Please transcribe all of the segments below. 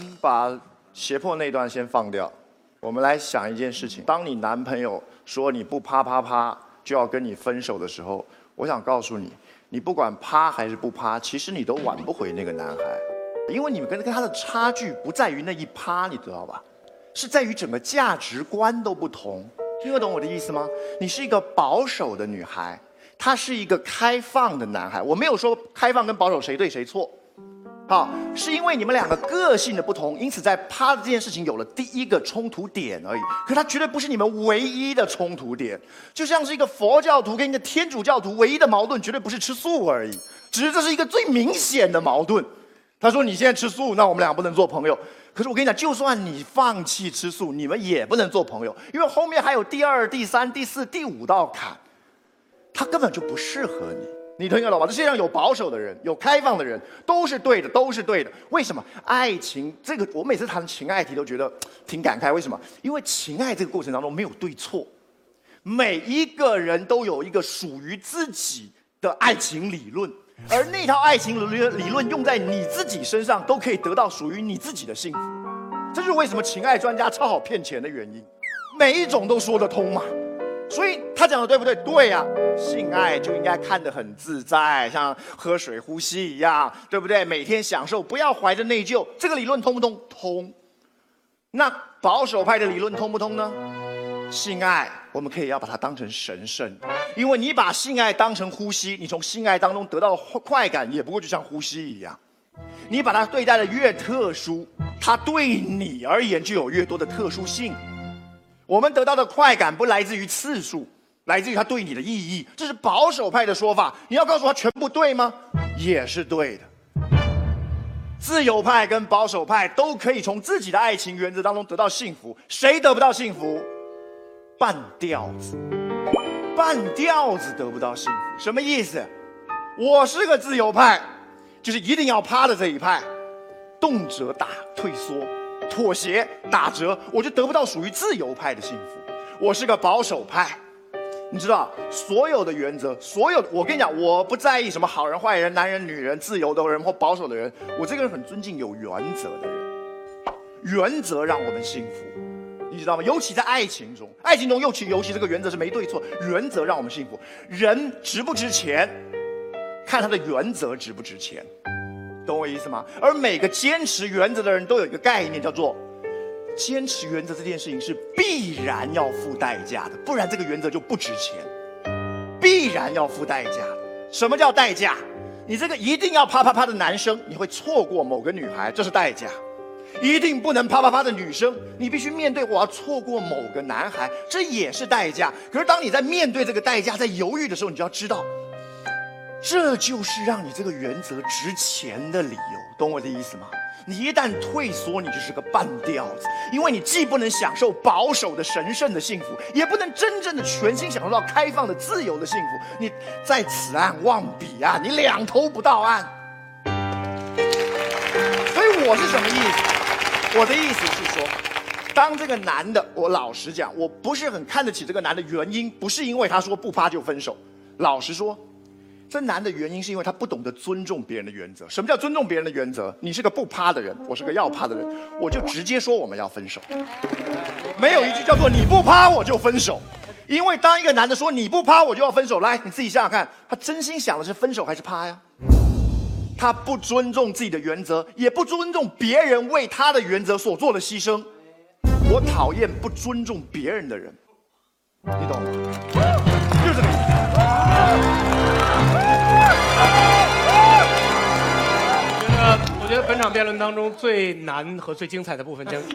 们把胁迫那段先放掉，我们来想一件事情：当你男朋友说你不啪啪啪就要跟你分手的时候，我想告诉你，你不管啪还是不啪，其实你都挽不回那个男孩，因为你们跟跟他的差距不在于那一啪，你知道吧？是在于整个价值观都不同。听得懂我的意思吗？你是一个保守的女孩，他是一个开放的男孩。我没有说开放跟保守谁对谁错。好，是因为你们两个个性的不同，因此在趴的这件事情有了第一个冲突点而已。可它绝对不是你们唯一的冲突点，就像是一个佛教徒跟一个天主教徒唯一的矛盾，绝对不是吃素而已，只是这是一个最明显的矛盾。他说你现在吃素，那我们俩不能做朋友。可是我跟你讲，就算你放弃吃素，你们也不能做朋友，因为后面还有第二、第三、第四、第五道坎，他根本就不适合你。你听得懂吗？这世界上有保守的人，有开放的人，都是对的，都是对的。为什么？爱情这个，我每次谈情爱题都觉得挺感慨。为什么？因为情爱这个过程当中没有对错，每一个人都有一个属于自己的爱情理论，而那套爱情理理论用在你自己身上，都可以得到属于你自己的幸福。这就是为什么情爱专家超好骗钱的原因，每一种都说得通嘛。所以他讲的对不对？对呀，性爱就应该看得很自在，像喝水、呼吸一样，对不对？每天享受，不要怀着内疚。这个理论通不通？通。那保守派的理论通不通呢？性爱我们可以要把它当成神圣，因为你把性爱当成呼吸，你从性爱当中得到快感，也不过就像呼吸一样。你把它对待的越特殊，它对你而言就有越多的特殊性。我们得到的快感不来自于次数，来自于它对你的意义。这是保守派的说法。你要告诉他全部对吗？也是对的。自由派跟保守派都可以从自己的爱情原则当中得到幸福。谁得不到幸福？半吊子，半吊子得不到幸福，什么意思？我是个自由派，就是一定要趴的这一派，动辄打退缩。妥协打折，我就得不到属于自由派的幸福。我是个保守派，你知道，所有的原则，所有我跟你讲，我不在意什么好人坏人、男人女人、自由的人或保守的人。我这个人很尊敬有原则的人。原则让我们幸福，你知道吗？尤其在爱情中，爱情中尤其尤其这个原则是没对错，原则让我们幸福。人值不值钱，看他的原则值不值钱。懂我意思吗？而每个坚持原则的人都有一个概念，叫做坚持原则这件事情是必然要付代价的，不然这个原则就不值钱。必然要付代价，什么叫代价？你这个一定要啪啪啪的男生，你会错过某个女孩，这是代价；一定不能啪啪啪的女生，你必须面对我要错过某个男孩，这也是代价。可是当你在面对这个代价，在犹豫的时候，你就要知道。这就是让你这个原则值钱的理由，懂我的意思吗？你一旦退缩，你就是个半吊子，因为你既不能享受保守的神圣的幸福，也不能真正的全心享受到开放的自由的幸福。你在此岸望彼岸，你两头不到岸。所以我是什么意思？我的意思是说，当这个男的，我老实讲，我不是很看得起这个男的原因，不是因为他说不发就分手。老实说。这难的原因是因为他不懂得尊重别人的原则。什么叫尊重别人的原则？你是个不趴的人，我是个要趴的人，我就直接说我们要分手。没有一句叫做你不趴我就分手，因为当一个男的说你不趴我就要分手，来你自己想想看，他真心想的是分手还是趴呀？他不尊重自己的原则，也不尊重别人为他的原则所做的牺牲。我讨厌不尊重别人的人，你懂吗？本场辩论当中最难和最精彩的部分将，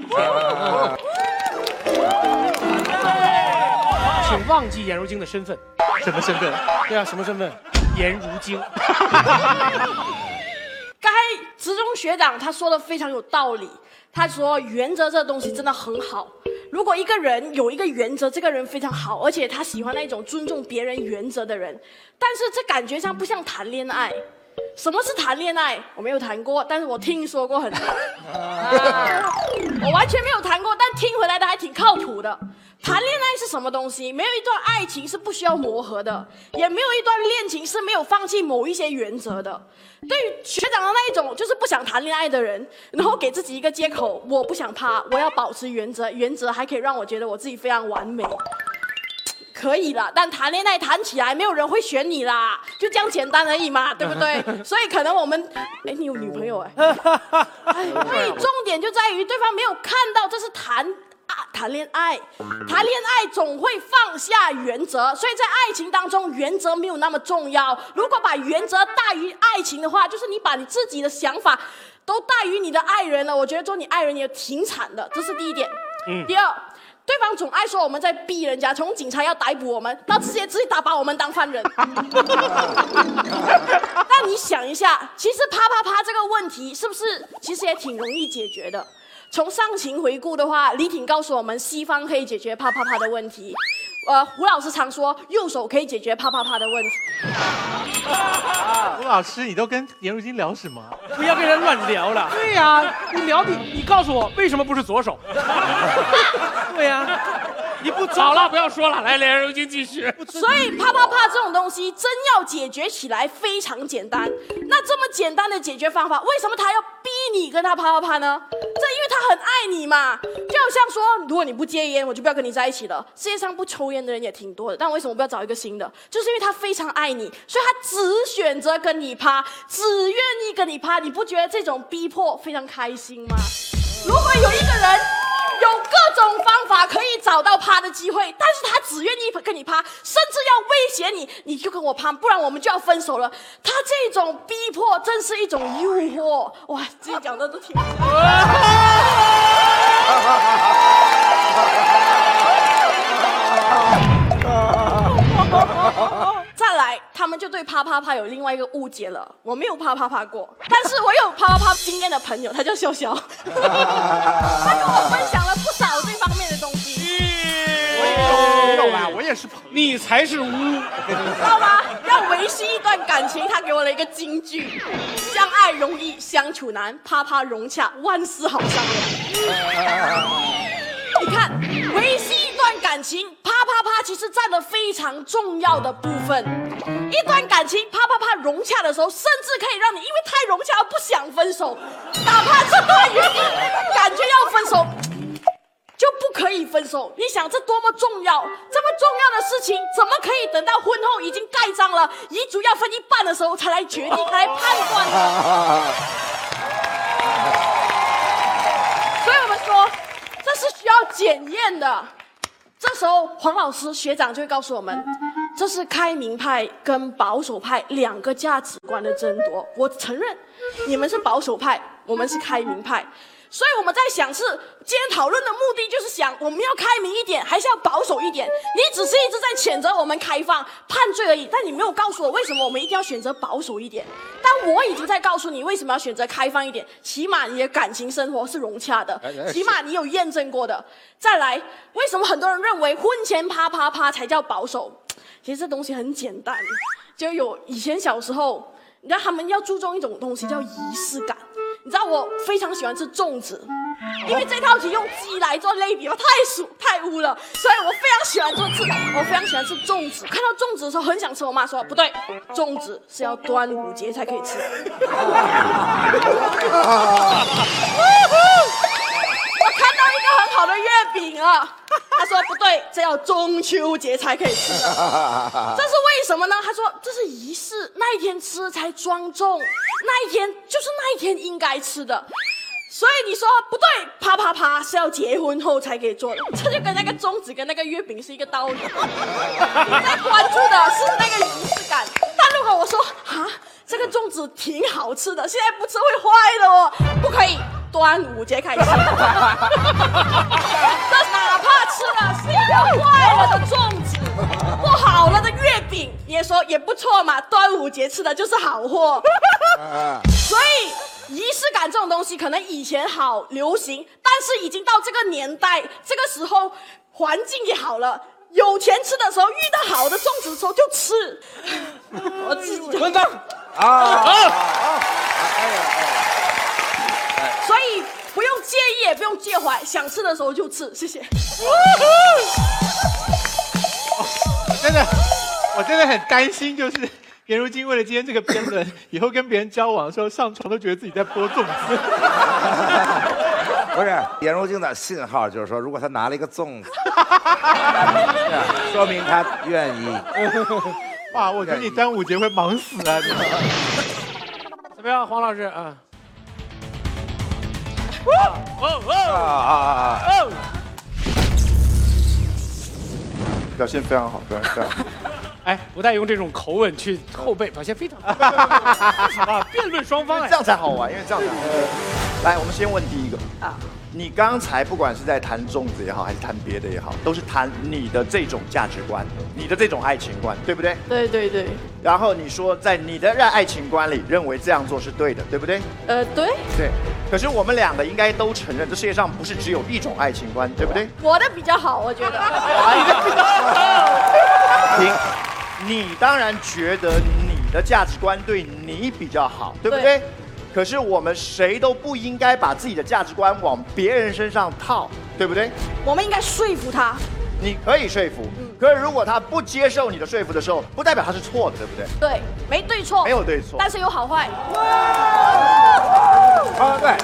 请忘记颜如晶的身份。什么身份？对啊，什么身份？颜如晶。该职中学长他说的非常有道理。他说原则这东西真的很好。如果一个人有一个原则，这个人非常好，而且他喜欢那种尊重别人原则的人，但是这感觉上不像谈恋爱。什么是谈恋爱？我没有谈过，但是我听说过很多。啊我完全没有谈过，但听回来的还挺靠谱的。谈恋爱是什么东西？没有一段爱情是不需要磨合的，也没有一段恋情是没有放弃某一些原则的。对于学长的那一种，就是不想谈恋爱的人，然后给自己一个借口，我不想趴，我要保持原则，原则还可以让我觉得我自己非常完美。可以啦，但谈恋爱谈起来，没有人会选你啦，就这样简单而已嘛，对不对？所以可能我们，哎，你有女朋友哎，哎，所 以重点就在于对方没有看到这是谈啊谈恋爱，谈恋爱总会放下原则，所以在爱情当中，原则没有那么重要。如果把原则大于爱情的话，就是你把你自己的想法都大于你的爱人了，我觉得做你爱人也挺惨的，这是第一点。嗯，第二。对方总爱说我们在逼人家，从警察要逮捕我们，到直接直接打把我们当犯人。那你想一下，其实啪啪啪这个问题是不是其实也挺容易解决的？从上情回顾的话，李挺告诉我们，西方可以解决啪啪啪的问题。呃，胡老师常说右手可以解决啪啪啪的问题。胡老师，你都跟颜如晶聊什么？不要跟人乱聊了。对呀、你聊你你告诉我为什么不是左手？对呀、你不好了，不要说了，来，颜如晶继续。所以啪啪啪这种东西真要解决起来非常简单。那这么简单的解决方法，为什么他要逼你跟他啪啪啪呢？他很爱你嘛。就好像说，如果你不戒烟，我就不要跟你在一起了。世界上不抽烟的人也挺多的，但为什么不要找一个新的？就是因为他非常爱你，所以他只选择跟你趴，只愿意跟你趴。你不觉得这种逼迫非常开心吗？如果有一个人有各种方法可以找到趴的机会，但是他只愿意跟你趴，甚至要威胁你，你就跟我趴，不然我们就要分手了。他这种逼迫真是一种诱惑。哇，自己讲的都挺。他们就对啪啪啪有另外一个误解了。我没有啪啪啪过，但是我有啪啪啪经验的朋友，他叫潇潇，他跟我分享了不少这方面的东西，我也是朋友。你才是污。知道吗？要维系一段感情，他给我了一个金句：相爱容易相处难，啪啪融洽，万事好商量。你看，维系一段感情，啪啪啪其实占了非常重要的部分。一段感情啪啪啪融洽的时候，甚至可以让你因为太融洽而不想分手，哪怕这段原因感觉要分手。就不可以分手。你想这多么重要？这么重要的事情，怎么可以等到婚后已经盖章了，遗嘱要分一半的时候才来决定、来判断呢？所以我们说，这是需要检验的。这时候，黄老师学长就会告诉我们，这是开明派跟保守派两个价值观的争夺。我承认，你们是保守派，我们是开明派。所以我们在想是，今天讨论的目的就是想，我们要开明一点，还是要保守一点？你只是一直在谴责我们开放、判罪而已，但你没有告诉我为什么我们一定要选择保守一点。但我已经在告诉你为什么要选择开放一点，起码你的感情生活是融洽的，起码你有验证过的。再来，为什么很多人认为婚前啪啪啪才叫保守？其实这东西很简单，就有以前小时候，你知道他们要注重一种东西叫仪式感。你知道我非常喜欢吃粽子，因为这套题用鸡来做类比，我太俗太污了，所以我非常喜欢做吃，我非常喜欢吃粽子。看到粽子的时候很想吃，我妈说不对，粽子是要端午节才可以吃。好的月饼啊，他说不对，这要中秋节才可以吃的。这是为什么呢？他说这是仪式，那一天吃才庄重，那一天就是那一天应该吃的。所以你说不对，啪啪啪是要结婚后才可以做的，这就跟那个粽子跟那个月饼是一个道理。你在关注的是那个仪式感，但如果我说啊，这个粽子挺好吃的，现在不吃会坏的哦，不可以。端午节开始，这哪怕吃了是一个坏了的粽子，不好了的月饼，也说也不错嘛。端午节吃的就是好货，所以仪式感这种东西可能以前好流行，但是已经到这个年代，这个时候环境也好了。有钱吃的时候，遇到好的粽子的时候就吃。我自己介意，也不用介怀，想吃的时候就吃。谢谢。真的，我真的很担心，就是颜如晶为了今天这个辩论，以后跟别人交往的时候上床都觉得自己在播粽子。不是颜如晶的信号，就是说，如果他拿了一个粽子，说明他愿意。哇，我觉得你端午节会忙死啊！怎么样，黄老师啊？哦啊哦啊啊！哦！表现非常好，非常非常好。哎，不带用这种口吻去后背，表现非常好。啊，辩论双方哎这，样才好玩，因为这样才好玩。来，我们先问第一个啊，你刚才不管是在谈粽子也好，还是谈别的也好，都是谈你的这种价值观，你的这种爱情观，对不对？对对对，然后你说在你的爱情观里，认为这样做是对的，对不对？呃对，对。可是我们两个应该都承认，这世界上不是只有一种爱情观，对不对？我的比较好，我觉得。你的比较好停，你当然觉得你的价值观对你比较好，对不对？可是我们谁都不应该把自己的价值观往别人身上套，对不对？我们应该说服他。你可以说服，可是如果他不接受你的说服的时候，不代表他是错的，对不对？对，没对错，没有对错但是有好坏。啊，对，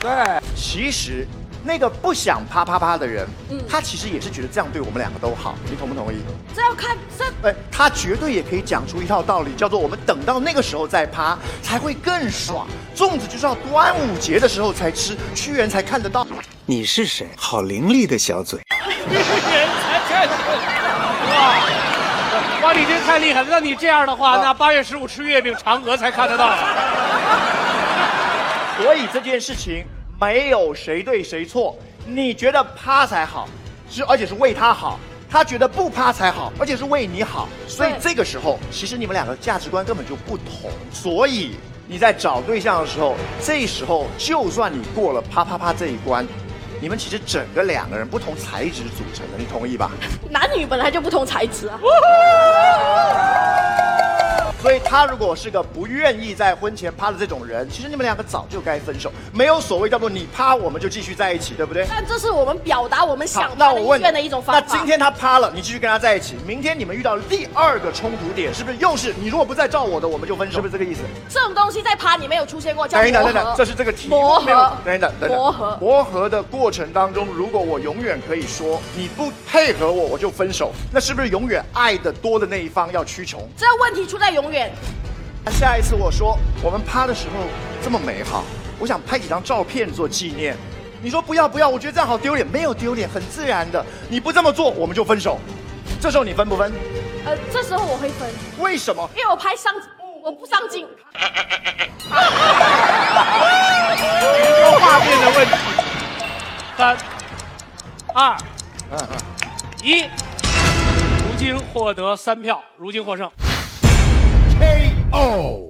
对，其实那个不想啪啪啪的人，他其实也是觉得这样对我们两个都好，你同不同意？这要看这哎，他绝对也可以讲出一套道理，叫做我们等到那个时候再趴才会更爽。粽子就是要端午节的时候才吃，屈原才看得到。你是谁？好伶俐的小嘴。屈原才看得到哇！哇，你真太厉害了！那你这样的话，那八月十五吃月饼，嫦娥才看得到。所以这件事情没有谁对谁错，你觉得趴才好，是而且是为他好。他觉得不趴才好，而且是为你好，所以这个时候，其实你们两个价值观根本就不同。所以你在找对象的时候，这时候就算你过了啪啪啪这一关，你们其实整个两个人不同材质组成的，你同意吧？男女本来就不同材质啊。所以他如果是个不愿意在婚前趴的这种人，其实你们两个早就该分手，没有所谓叫做你趴我们就继续在一起，对不对？但这是我们表达我们想，那我问的一种方法。那今天他趴了，你继续跟他在一起，明天你们遇到第二个冲突点，是不是又是你如果不再照我的，我们就分手？是不是这个意思？这种东西在趴里没有出现过，叫等一等，磨等等，这是这个题目磨合没有等一等，等等，磨合磨合的过程当中，如果我永远可以说你不配合我，我就分手，那是不是永远爱的多的那一方要屈从？这问题出在永远。下一次我说我们趴的时候这么美好，我想拍几张照片做纪念。你说不要不要，我觉得这样好丢脸，没有丢脸，很自然的。你不这么做，我们就分手。这时候你分不分？呃，这时候我会分，为什么？因为我拍上，我不上镜。有画面的问题。三、二、一，如今获得三票，如今获胜。KO。